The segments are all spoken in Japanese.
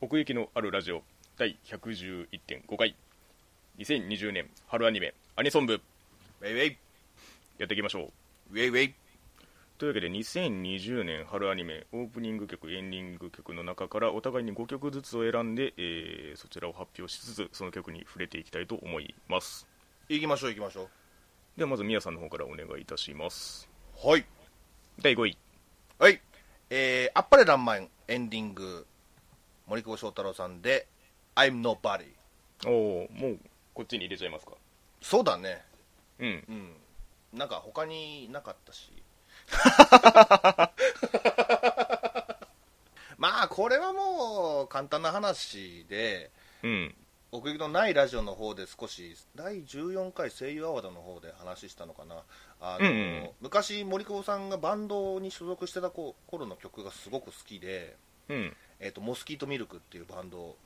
奥行きのあるラジオ第111.5回。2020年春アニメアニソン部。ウェイウェイ。やっていきましょう。ウェイウェイ。というわけで2020年春アニメオープニング曲エンディング曲の中からお互いに5曲ずつを選んで、えーそちらを発表しつつその曲に触れていきたいと思います。行きましょう行きましょではまずみやさんの方からお願いいたします。うはい。第5位。はい。えー、あっぱれらんまんエンディング森久保祥太郎さんで「I'm Nobody おおもうこっちに入れちゃいますか」そうだね。うん。うん。なんか他になかったし。まあこれはもう簡単な話でうん。奥行きのないラジオの方で少し第14回声優アワードの方で話したのかな。あの、うんうん昔森久保さんがバンドに所属してた頃の曲がすごく好きで、うんえー、とモスキートミルクっていうバンド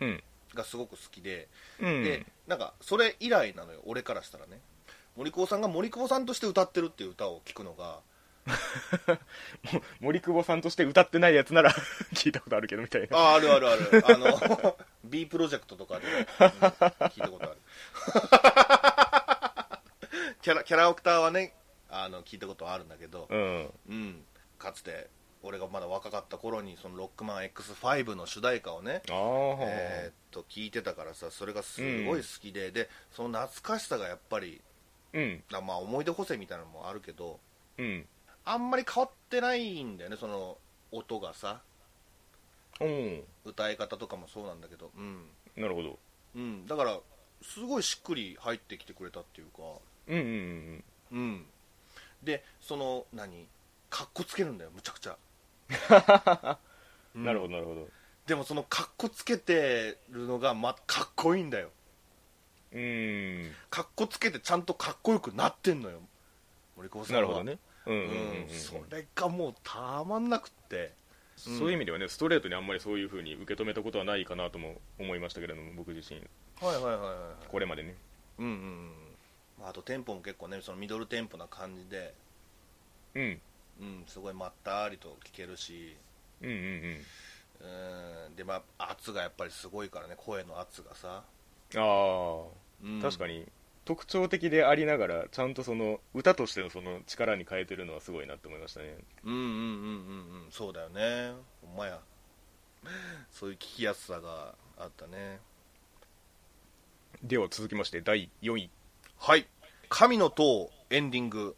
うん。がすごく好きで、うん。でなんかそれ以来なのよ俺からしたらね。森久保さんが森久保さんとして歌ってるっていう歌を聞くのが 森久保さんとして歌ってないやつなら 聞いたことあるけどみたいな。ああるあるある。あの B プロジェクトとかで、うん聞いたことある。キャラキャラクターはねあの聞いたことあるんだけど、うん。うん、かつて俺がまだ若かった頃にそのロックマン X5 の主題歌をねえーっと聞いてたからさそれがすごい好きで、でその懐かしさがやっぱりうん。あまあ思い出補正みたいなのもあるけどうん。あんまり変わってないんだよねその音がさ。うん。歌い方とかもそうなんだけどうん、なるほど。うん、だからすごいしっくり入ってきてくれたっていうか。うんうん。うん。でその何？かっこつけるんだよむちゃくちゃ、うん。なるほどなるほど。でもそのかっこつけてるのが、ま、かっこいいんだよ。うん。かっこつけてちゃんとかっこよくなってんのよ。森久保さんは。なるほどね。うんうんうんうん。それがもうたまんなくって。そういう意味ではねストレートにあんまりそういうふうに受け止めたことはないかなとも思いましたけれども僕自身。はいはいはいはい。これまでね。うんうんうん。まああとテンポも結構ねそのミドルテンポな感じで。うんうんすごいまったりと聴けるし。うんうんうん。うん。でまあ圧がやっぱりすごいからね声の圧がさ、ああうん。確かに特徴的でありながらちゃんとその歌としてのその力に変えてるのはすごいなって思いましたね。うんうんうんうんうん。そうだよね。ほんまや。そういう聞きやすさがあったね。では続きまして第4位。はい「神の塔」エンディング「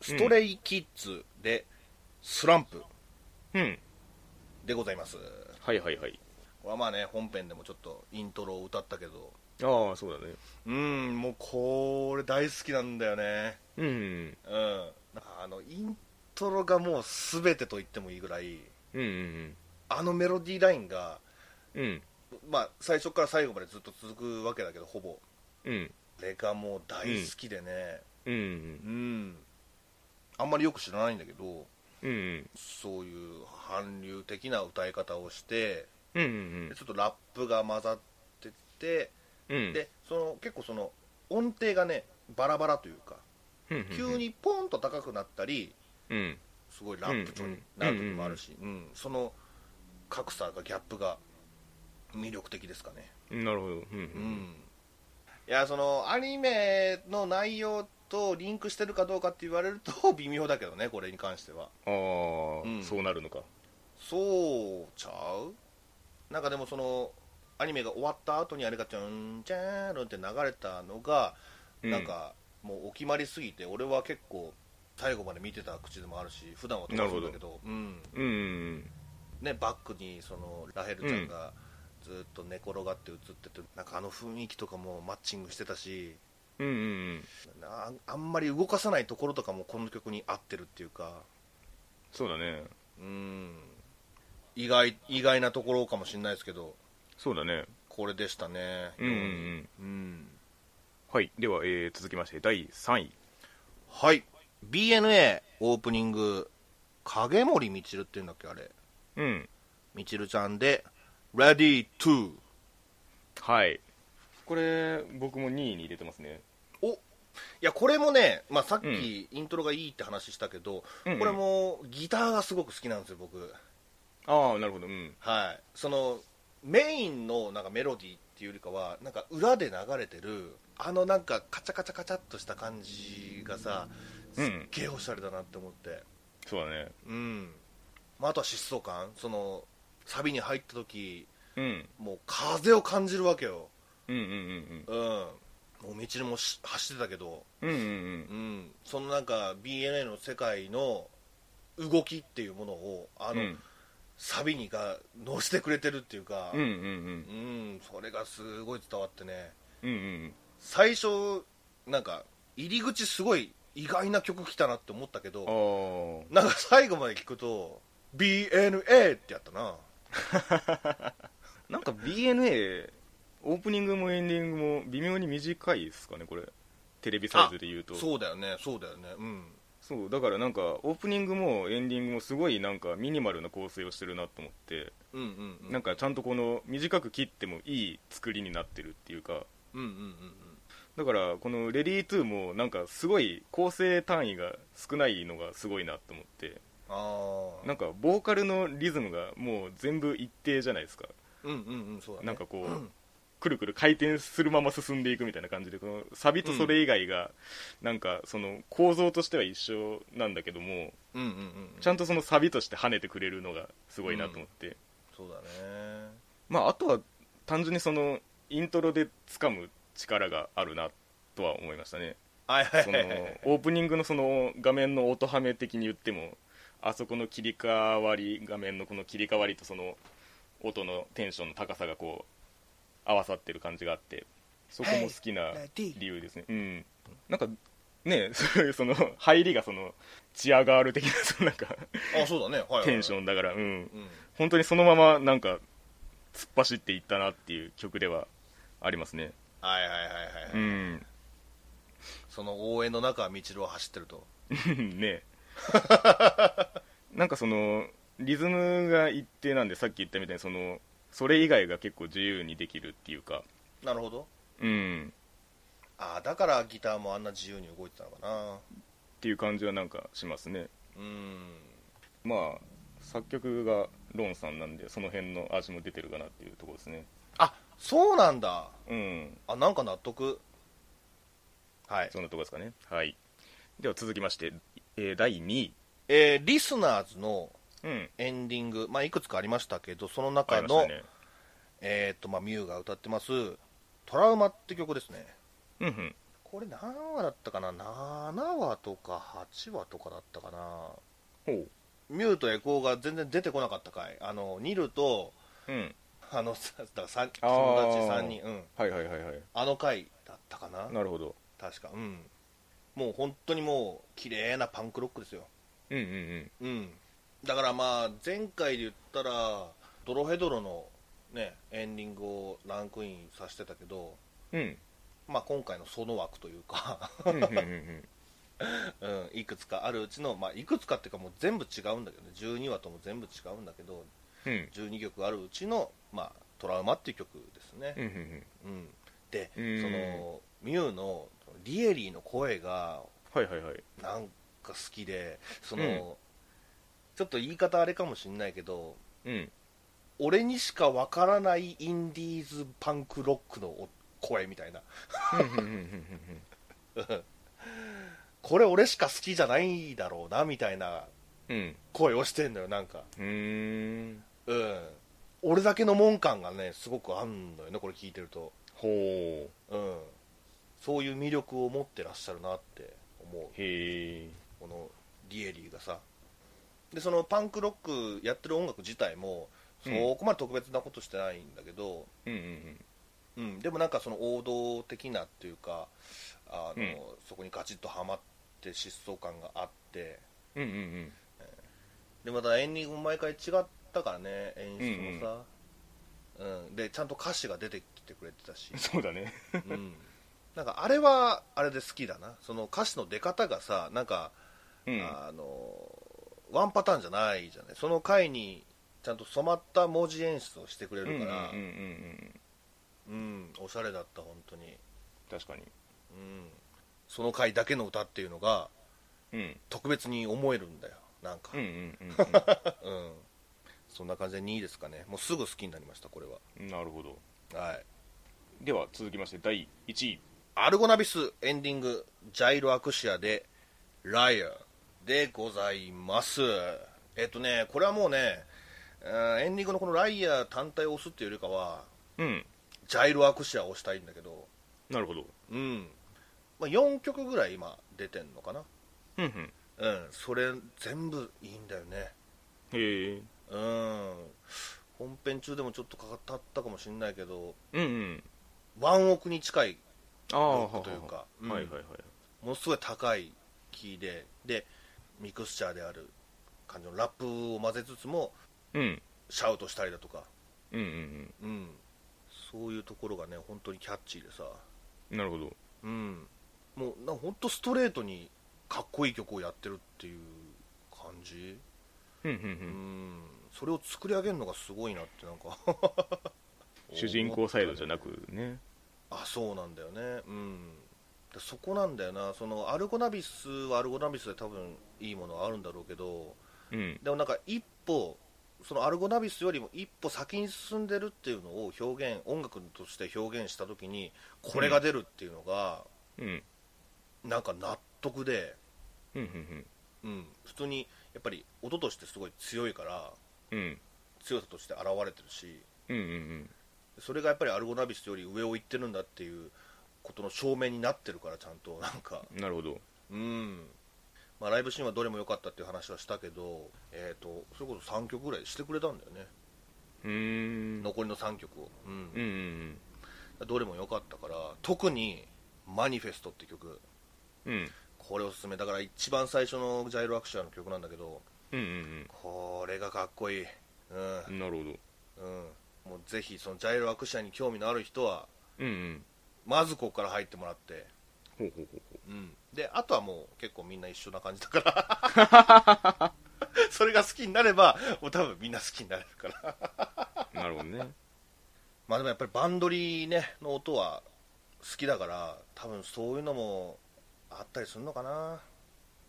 ストレイキッズ」で「スランプ。うん」でございます。はいはいはい。これはまあね本編でもちょっとイントロを歌ったけど。ああそうだね。うんもうこれ大好きなんだよね。うんうんあのイントロがもう全てと言ってもいいぐらいうんうんあのメロディーラインがうん。うんまあ最初から最後までずっと続くわけだけどほぼ。うん。あれがもう大好きでね。うん。うん、あんまりよく知らないんだけどうんうん。そういう韓流的な歌い方をしてうんうんでちょっとラップが混ざってってうん。でその結構その音程がねバラバラというかうん急にポンと高くなったりうん。すごいラップ調になる時もあるし、うんその格差がギャップが魅力的ですかね。うんなるほど。うんううん。ん。いやそのアニメの内容とリンクしてるかどうかって言われると 微妙だけどねこれに関しては。ああ、うん。そうなるのか。そうちゃう？なんかでもそのアニメが終わった後にあれがチャンチャーンって流れたのが、うん。なんかもうお決まりすぎて俺は結構最後まで見てた口でもあるし普段は飛ばすんだけど。うん。うんうんね、バックにそのラヘルちゃんがずっと寝転がって映ってて、なんかあの雰囲気とかもマッチングしてたしうんうんうん。なあんまり動かさないところとかもこの曲に合ってるっていうか。そうだね。うん。意外意外なところかもしれないですけど。そうだね。これでしたね。うんうんうん。うん。はい。では、えー続きまして第3位。はい。BNA オープニング影森みちるっていうんだっけあれ。うん。みちるちゃんで Ready to はい。これ僕も2位に入れてますね。おいやこれもね、まあ、さっうん。きイントロがいいって話したけど、うんうん。これもギターがすごく好きなんですよ僕。ああなるほど。うん。はい。そのメインのなんかメロディーっていうよりかはなんか裏で流れてるあのなんかカチャカチャカチャっとした感じがさすっげえおしゃれだなって思って。そうだね。うん、まあ、あとは疾走感。そのサビに入った時うん。もう風を感じるわけよ。うんうんうんもう道にもし走ってたけどうんうんうん。うんそのなんか BNA の世界の動きっていうものをあの、うん。サビにが乗せてくれてるっていうか、うんうんうん。それがすごい伝わってね。うんうんうん。最初なんか入り口すごい意外な曲来たなって思ったけどあなんか最後まで聞くと BNA ってやったな。あ なんか BNA オープニングもエンディングも微妙に短いですかねこれ。テレビサイズで言うと。そうだよねそうだよね。うん。そうだからなんかオープニングもエンディングもすごいなんかミニマルな構成をしてるなと思ってうんうんうん。なんかちゃんとこの短く切ってもいい作りになってるっていうか。うんうんうんだからこの「レディー2もなんかすごい構成単位が少ないのがすごいなと思って。ああなんかボーカルのリズムがもう全部一定じゃないですか。うんうんうんそうだね。なんかこう、う んくるくる回転するまま進んでいくみたいな感じでこのサビとそれ以外がなんかその構造としては一緒なんだけどもうんうんうんちゃんとそのサビとして跳ねてくれるのがすごいなと思って、そうだね。まああとは単純にそのイントロで掴む力があるなとは思いましたね。はいはい。そのオープニングのその画面の音ハメ的に言ってもあそこの切り替わり画面のこの切り替わりとその音のテンションの高さがこう合わさってる感じがあってそこも好きな理由ですね。うん。なんかね そういうその入りがそのチアガール的な そのなんかあそうだね。はいはいはい。テンションだからうん。うん。本当にそのままなんか突っ走っていったなっていう曲ではありますね。はいはいはいはい、うん。その応援の中道路を走ってると。ね。なんかそのリズムが一定なんでさっき言ったみたいにそのそれ以外が結構自由にできるっていうか。なるほど。うん。ああだからギターもあんな自由に動いてたのかな。っていう感じはなんかしますね。うん。まあ作曲がロンさんなんでその辺の味も出てるかなっていうところですね。あそうなんだ。うん。あなんか納得。はい。そんなところですかね。はい。では続きまして、えー第2位。えーリスナーズのうん。エンディング、まあ、いくつかありましたけどそのあ中の、ね。えーとまあ、ミュウが歌ってます「トラウマ」って曲ですね。うんうん。これ何話だったかな？7話とか8話とかだったかな？ほう。ミュウとエコーが全然出てこなかった回。あのニルとうん。あのさだから友達3人、うん、はいはいはいはい。あの回だったかな？なるほど。確か。うん。もう本当にもう綺麗なパンクロックですよ。うんうん。うんだからまあ前回で言ったらドロヘドロのねエンディングをランクインさせてたけどうん。うんまあ今回のその枠というかうん いくつかあるうちの、まあ、いくつかっていうかもう全部違うんだけどね。12話とも全部違うんだけどうん。12曲あるうちの、まあ、トラウマっていう曲ですね、うんうんうん。でうん。そのミュウのリエリーの声がはいはいはい。なんか好きでその、うんちょっと言い方あれかもしんないけどうん。俺にしかわからないインディーズパンクロックのお声みたいな。これ俺しか好きじゃないだろうなみたいな声をしてんのよなんか。うーん。うん。俺だけの門感がねすごくあんのよねこれ聞いてると。ほう。うん。そういう魅力を持ってらっしゃるなって思う。へえこのリエリーがさでそのパンクロックやってる音楽自体もそうん。こまで特別なことしてないんだけど、うんうんうん。でもなんかその王道的なっていうかあの、うん。そこにガチッとはまって疾走感があって。うんうんうん。でまたエンディングも毎回違ったからね演出もさ、うん。でちゃんと歌詞が出てきてくれてたし。そうだね。うん、なんかあれはあれで好きだな。その歌詞の出方がさなんか、うん。あのワンパターンじゃないじゃない。その回にちゃんと染まった文字演出をしてくれうんうんうんるからうんうん。うん。おしゃれだった本当に、確かに。うん、その回だけの歌っていうのがうん。特別に思えるんだよ。なんか。うんうんうんうん。うん、そんな感じで2位ですかね。もうすぐ好きになりましたこれは。なるほど。はい。では続きまして第1位。アルゴナビスエンディングジャイロアクシアでライアーでございます。えっとねこれはもうねエンディングのこのライアー単体を押すっていうよりかはうん。ジャイロアクシアを押したいんだけど。なるほど。うん、まあ、4曲ぐらい今出てんのかな。うんうん。うん。それ全部いいんだよね。へえ。うん。本編中でもちょっとかかったかもしれないけどうんうん。ワンオクに近いああロックというか。うん。はいはいはい。ものすごい高いキーで。でミクスチャーである感じのラップを混ぜつつもうん。シャウトしたりだとか、うんうんうん、そういうところがね本当にキャッチーでさ、うんなるほど。うん、もうな本当ストレートにかっこいい曲をやってるっていう感じ、うんうんううん。ん、それを作り上げるのがすごいなってなんか。主人公サイドじゃなくね。あそうなんだよね。うんでそこなんだよな。そのアルゴナビスはアルゴナビスで多分いいものはあるんだろうけどうん。でもなんか一歩そのアルゴナビスよりも一歩先に進んでるっていうのを表現音楽として表現した時にこれが出るっていうのが、うん。なんか納得で、うんうんうん、普通にやっぱり音としてすごい強いからうん。うん強さとして現れてるしうんうん。それがやっぱりアルゴナビスより上を行ってるんだっていうことの証明になってるからちゃんとなんか。うんなるほど。うん。まあ、ライブシーンはどれも良かったっていう話はしたけど、えー、とそれこそ3曲ぐらいしてくれたんだよね、うーん。残りの3曲を、うん。うんうんどれも良かったから特に「マニフェスト」って曲。うん。うんこれおすすめ。だから一番最初のジャイロアクシアの曲なんだけどうんうんこれがかっこいい、うん。うんなるほど。うん、もうぜひそのジャイロアクシアに興味のある人はうんうんまずここから入ってもらって、ほうほうほうほう。ん、であとはもう結構みんな一緒な感じだから。それが好きになればもう多分みんな好きになれるから。うなるほどね。まあでもやっぱりバンドリーねの音は好きだから多分そういうのもあったりするのかな。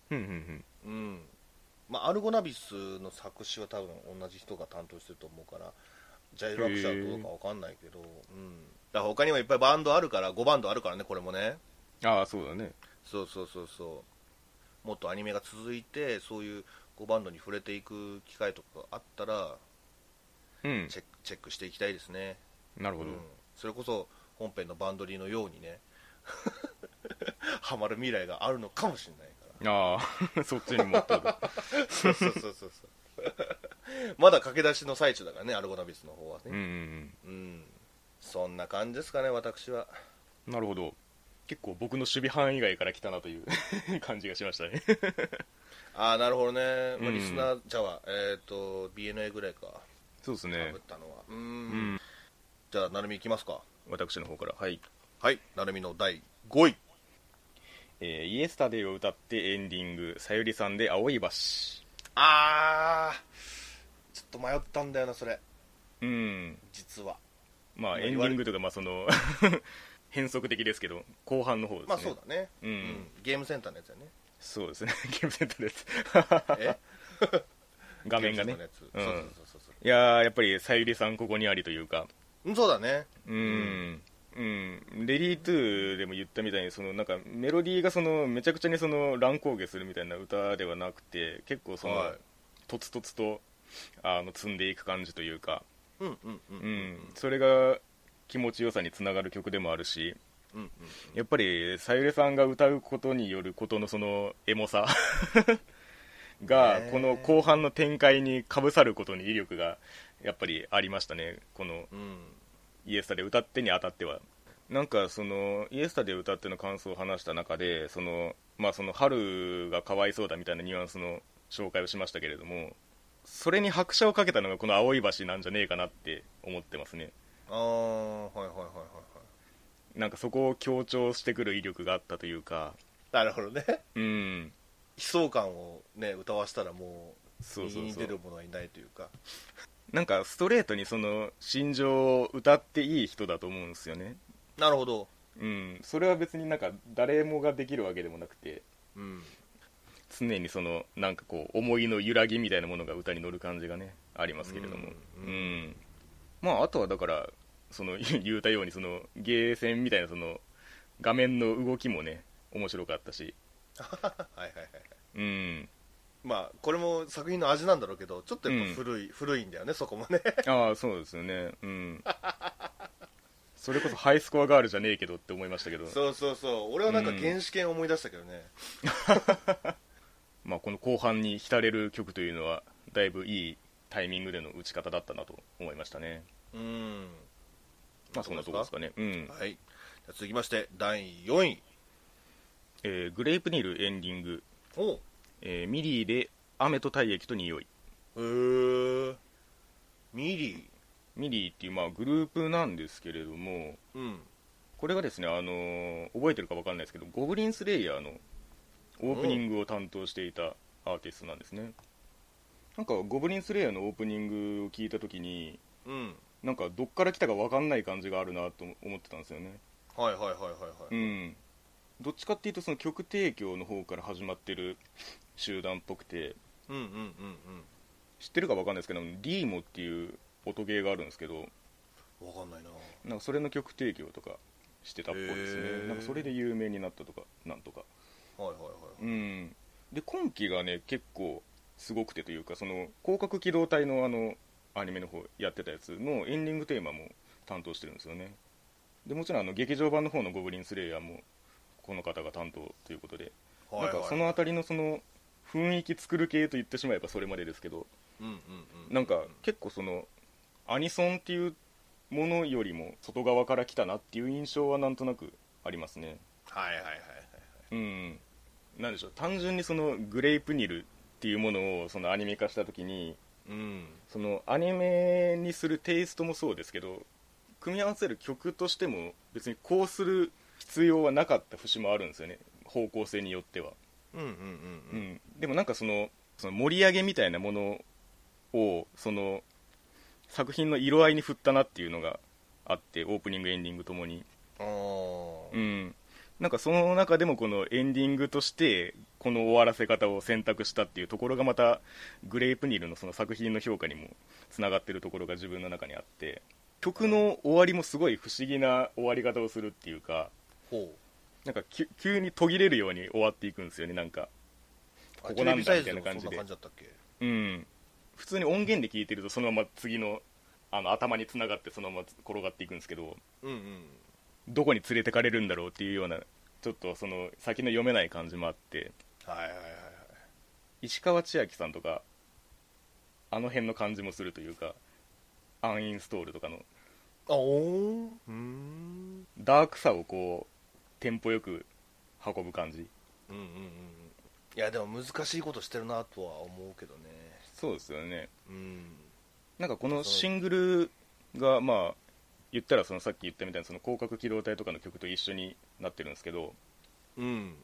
うんうんうん。まあアルゴナビスの作詞は多分同じ人が担当してると思うからジャイロアクシャーどうかわかんないけど、うん、だから他にもいっぱいバンドあるから5バンドあるからねこれもね。うんああそうだね。そうそうそうそう。もっとアニメが続いてそういう5バンドに触れていく機会とかあったらうん。チェックしていきたいですね。なるほど。うん、それこそ本編のバンドリーのようにね ハマる未来があるのかもしれないかああ そっちに持ってるらそうそうそうそうそう。まだ駆け出しの最中だからねアルゴナビスの方はうんうねん。うん、そんな感じですかね私は。うんなるほど。結構僕の守備範囲外から来たなという 感じがしましたね。ああなるほどね、まあうんリスナーじゃあえっ、と BNA ぐらいか。そうですかね。ぶったのは。ううん。ん。じゃあ成海いきますか。私の方から。はい。はい。成海の第5位。えーイエスタデイを歌ってエンディング。さゆりさんで青い橋ああちょっと迷ったんだよなそれ。うん。実はまあエンディングというかまあその 変則的ですけど後半の方ですね。まあそうだね、うん。ゲームセンターのやつやね。そうですね。ゲームセンターですえ？画面がね。いやーやっぱりさゆりさんここにありというか。うんそうだね。うん、うん、レディートゥーでも言ったみたいにそのなんかメロディーがそのめちゃくちゃにその乱高下するみたいな歌ではなくて結構その、はい。とつとつとあの積んでいく感じというか、それが気持ちよさにつながる曲でもあるしやっぱりさゆりさんが歌うことによることのそのエモさ がこの後半の展開にかぶさることに威力がやっぱりありましたね。このうん。イエスタで歌ってにあたっては。なんかそのイエスタで歌っての感想を話した中でそのまあその春がかわいそうだみたいなニュアンスの紹介をしましたけれどもそれに拍車をかけたのがこの青い橋なんじゃねえかなって思ってますね。ああはいはいはいはいはい。なんかそこを強調してくる威力があったというか。なるほどね。うん。悲壮感をね歌わせたらもうそうそうそう。右に出る者はいないというか。なんかストレートにその心情を歌っていい人だと思うんですよね。なるほど。うん。それは別になんか誰もができるわけでもなくて。うん常にそのなんかこう思いの揺らぎみたいなものが歌に乗る感じがねありますけれども。うんうん。まああとはだからその 言うたようにそのゲーセンみたいなその画面の動きもね面白かったし。はいはいはいうん。まあこれも作品の味なんだろうけどちょっとやっぱ古い、古いんだよねそこもね。ああそうですよね。うん。それこそハイスコアガールじゃねえけどって思いましたけど。そうそうそう。俺はなんか原始圏思い出したけどね、まあ、この後半に浸れる曲というのはだいぶいいタイミングでの打ち方だったなと思いましたね。うん。まあそんなとこですか？ね。うん。はい。じゃあ続きまして第4位。えーグレープニールエンディング、お。えーミリーで雨と体液と匂い。へー。ミリミリーっていうまあグループなんですけれどもーうん。これがですね、あのー覚えてるか分かんないですけどゴブリンスレイヤーのオープニングを担当していたアーティストなんですね。なんかゴブリンスレイヤーのオープニングを聞いた時にうんなんかどっから来たか分かんない感じがあるなと思ってたんですよね。はいはいはいはいはい、うん。どっちかっていうとその曲提供の方から始まってる集団っぽくてうんうんうんうん。知ってるか分かんないですけどリーモっていう音ゲーがあるんですけどわかんないな。なんかそれの曲提供とかしてたっぽいですね。なんかそれで有名になったとかなんとかはいはいはいうん。で今期がね結構すごくてというかその広角機動隊のあのアニメの方やってたやつのエンディングテーマも担当してるんですよね。でもちろんあの劇場版の方のゴブリンスレイヤーもこの方が担当ということで、はいはい。なんかその辺りのその雰囲気作る系と言ってしまえばそれまでですけどうんうんうん。なんか結構そのアニソンっていうものよりも外側から来たなっていう印象はなんとなくありますね。はいはいはいはい。うんなんでしょう単純にそのグレープニルっていうものをそのアニメ化した時にうん。そのアニメにするテイストもそうですけど組み合わせる曲としても別にこうする必要はなかった節もあるんですよね方向性によっては、うんうんうんううんん、でもなんかそのその盛り上げみたいなものをその作品の色合いに振ったなっていうのがあってオープニングエンディングともに。あー。うんなんかその中でもこのエンディングとしてこの終わらせ方を選択したっていうところがまたグレープニルのその作品の評価にもつながってるところが自分の中にあって曲の終わりもすごい不思議な終わり方をするっていうかほなんかき急に途切れるように終わっていくんですよねなんか。うここなんだみたいな感じで。うん。普通に音源で聞いてるとそのまま次のあの頭につながってそのまま転がっていくんですけどうんうんどこに連れてかれるんだろうっていうようなちょっとその先の読めない感じもあって。はいはいはいはい。石川千秋さんとかあの辺の感じもするというかアンインストールとかの。あおー。うーん。ダークさをこうテンポよく運ぶ感じ。うんうんうんいやでも難しいことしてるなとは思うけどね。そうですよね。うん。なんかこのシングルがまあ言ったらそのさっき言ったみたいなその広角機動隊とかの曲と一緒になってるんですけどうん。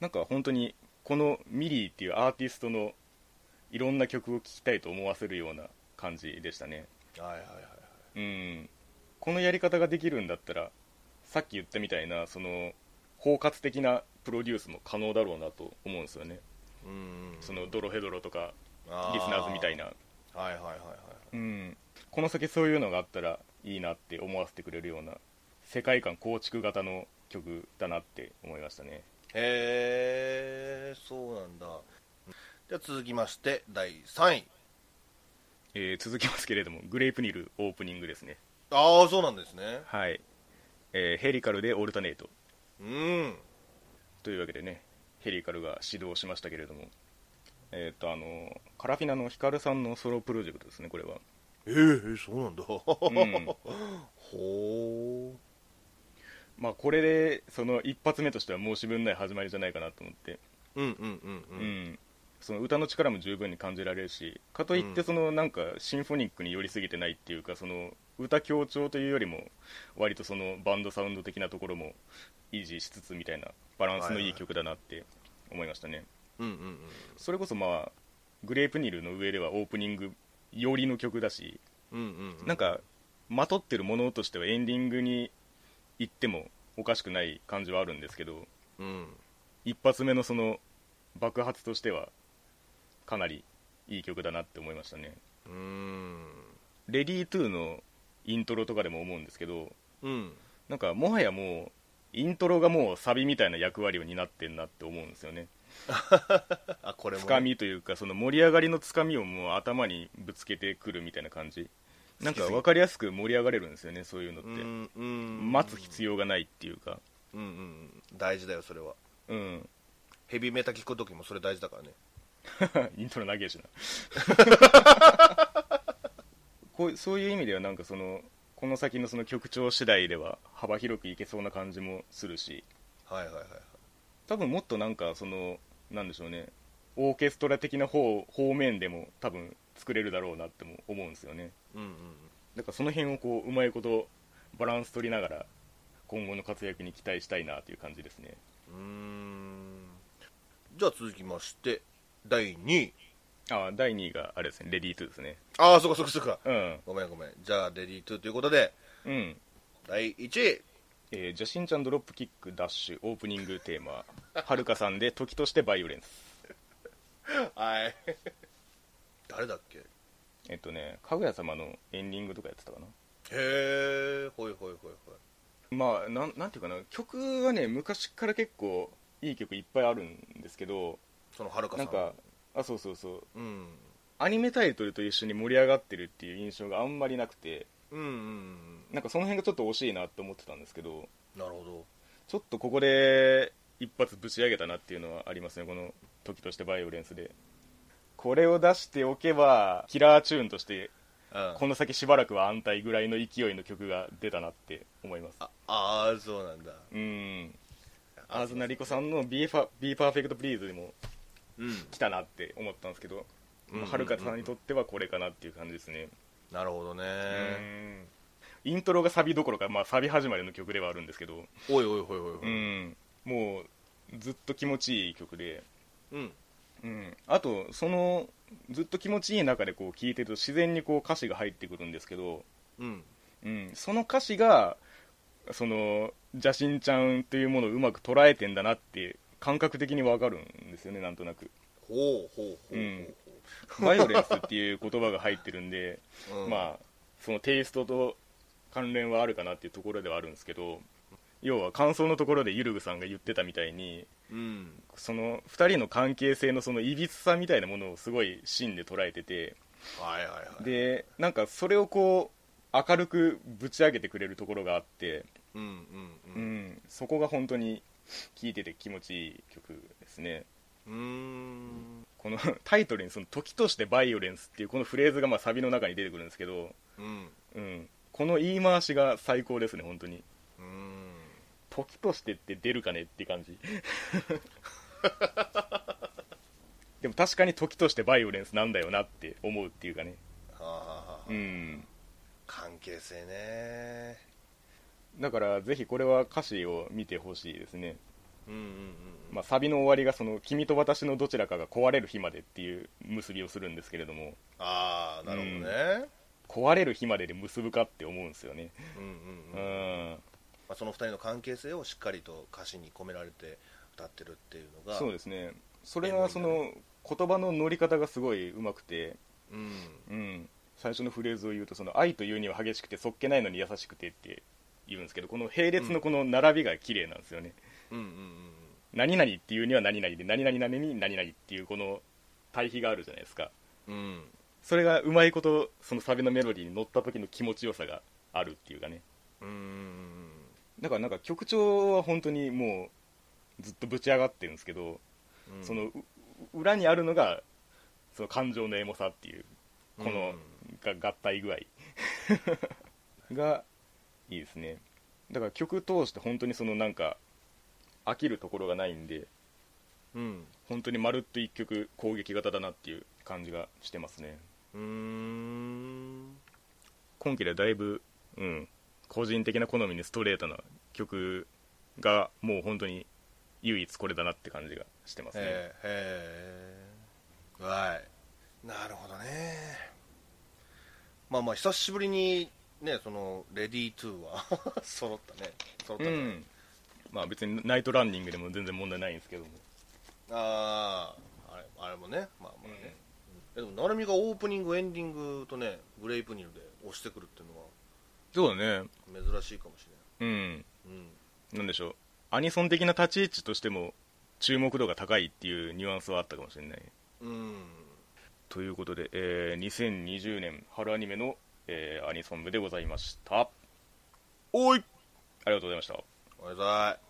なんか本当にこのミリーっていうアーティストのいろんな曲を聴きたいと思わせるような感じでしたね。はいはいはいはい。うん。このやり方ができるんだったらさっき言ったみたいなその包括的なプロデュースも可能だろうなと思うんですよね。うん。そのドロヘドロとかあリスナーズみたいな。はいはいはいはい。うん。この先そういうのがあったらいいなって思わせてくれるような世界観構築型の曲だなって思いましたね。へえそうなんだ。じゃあ続きまして第3位。えー続きますけれどもグレープニルオープニングですね。ああそうなんですね。はい、えーヘリカルでオルタネート。うん。というわけでねヘリカルが始動しましたけれども。えっ、とあのカラフィナのヒカルさんのソロプロジェクトですねこれはえー、そうなんだ、ん。ほうまあこれでその一発目としては申し分ない始まりじゃないかなと思って。うんうんうんううん。ん、その歌の力も十分に感じられるしかといってそのなんかシンフォニックに寄りすぎてないっていうかその歌強調というよりも割とそのバンドサウンド的なところも維持しつつみたいなバランスのいい。曲だなって思いましたね、うんうんうん。それこそまあグレープニルの上ではオープニング寄りの曲だしうんうんうん。なんかまとってるものとしてはエンディングに行ってもおかしくない感じはあるんですけどうん。一発目のその爆発としてはかなりいい曲だなって思いましたね。うーん。レディートゥーのイントロとかでも思うんですけどうん。なんかもはやもうイントロがもうサビみたいな役割を担ってんなって思うんですよね あこれもね。つかみというかその盛り上がりのつかみをもう頭にぶつけてくるみたいな感じ。なんか分かりやすく盛り上がれるんですよねそういうのって、待つ必要がないっていうか。うんうん。大事だよそれは。うん。ヘビメタ聞く時もそれ大事だからね。イントロ長えしな。こうそういう意味ではなんかそのこの先のその曲調次第では幅広くいけそうな感じもするし。はいはいはい多分もっとなんかそのなんでしょうね。オーケストラ的な方方面でも多分作れるだろうなっても思うんですよね。うんうんだからその辺をこううまいことバランス取りながら今後の活躍に期待したいなという感じですね。うーん。じゃあ続きまして第2位。あ第2位があれですね。レディートゥですね。ああそっかそっかそっかうん。ごめんごめん。じゃあレディートゥということでうん。第1位えー、ジャシンちゃんドロップキックダッシュオープニングテーマはるかさんで時としてバイオレンス。はい。誰だっけ？へえっとねかぐや様のエンディングとかやってたかな。えほいほいほいほい。まあなんなんていうかな。曲はね昔から結構いい曲いっぱいあるんですけどそのはるかさなんんかあそうそうそう。うん。アニメタイトルと一緒に盛り上がってるっていう印象があんまりなくてうんうんうん。なんかその辺がちょっと惜しいなって思ってたんですけどなるほちょっとここで一発ぶち上げたなっていうのはありますねこの時としてバイオレンスで。これを出しておけばキラーチューンとしてど、うん、この先しばらくは安泰ぐらいの勢いの曲が出たなって思います。ああーそうなんだ。うん。アーズナリコさんの Be, ファ Be Perfect Please でもうん来たなって思ったんですけど、はるかさん。にとってはこれかなっていう感じですね、なるほどね。うん。イントロがサビどころか、まあ、サビ始まりの曲ではあるんですけど、おいおいおいおいおういん、もうずっと気持ちいい曲で、うん。うん、あとそのずっと気持ちいい中でこう聴いてると自然にこう歌詞が入ってくるんですけど、うん。うん、その歌詞がその邪神ちゃんというものをうまく捉えてんだなって感覚的にわかるんですよねなんとなく。ほうほうほうほう。うんバイオレンスっていう言葉が入ってるんで、うん。まあそのテイストと関連はあるかなっていうところではあるんですけど要は感想のところでゆるぐさんが言ってたみたいにうん。その2人の関係性のそのいびつさみたいなものをすごい芯で捉えててはいはいはい。でなんかそれをこう明るくぶち上げてくれるところがあって、うんうんううんん、そこが本当に聴いてて気持ちいい曲ですね。うーんこの タイトルにその「時としてバイオレンス」っていうこのフレーズがまあサビの中に出てくるんですけど、うん。うん、この言い回しが最高ですね本当に。うん。時としてって出るかねって感じ。でも確かに時としてバイオレンスなんだよなって思うっていうかね。はあ。あうん。関係性ね。だからぜひこれは歌詞を見てほしいですね、うんうんうんまあ、サビの終わりがその「君と私のどちらかが壊れる日まで」っていう結びをするんですけれども。ああなるほどね。壊れる日までで結ぶかって思うんですよね。うんうんううん。ん。まあ、その二人の関係性をしっかりと歌詞に込められて歌ってるっていうのがそうですね。それがその言葉の乗り方がすごいうまくて、うん。うん、最初のフレーズを言うとその愛というには激しくてそっけないのに優しくてって言うんですけどこの並列のこの並びが綺麗なんですよね、うんうんうん何々っていうには何々で何々々に何々っていうこの対比があるじゃないですか。うん。それがうまいことそのサビのメロディーに乗った時の気持ちよさがあるっていうかね。うん。うんだからなんか曲調は本当にもうずっとぶち上がってるんですけど、うん。そのう裏にあるのがその感情のエモさっていうこの、が合体具合。がいいですね。だから曲通して本当にそのなんか飽きるところがないんでうん。本当にまるっと一曲攻撃型だなっていう感じがしてますね。うーん。今期ではだいぶ、うん、個人的な好みにストレートな曲がもう本当に唯一これだなって感じがしてますね、へえはい。なるほどね。まあまあ久しぶりにねそのレディートゥーは 揃ったね。揃ったね、うんまあ別にナイトランニングでも全然問題ないんですけども。あああれあれもね。まあまあね、えでも成海がオープニングエンディングとねグレイプニルで押してくるっていうのはそうだね。珍しいかもしうん。れない、うん、なんでしょう。アニソン的な立ち位置としても注目度が高いっていうニュアンスはあったかもしれない。うん。ということで、えー2020年春アニメの、えーアニソン部でございました。おい！ありがとうございました What's that?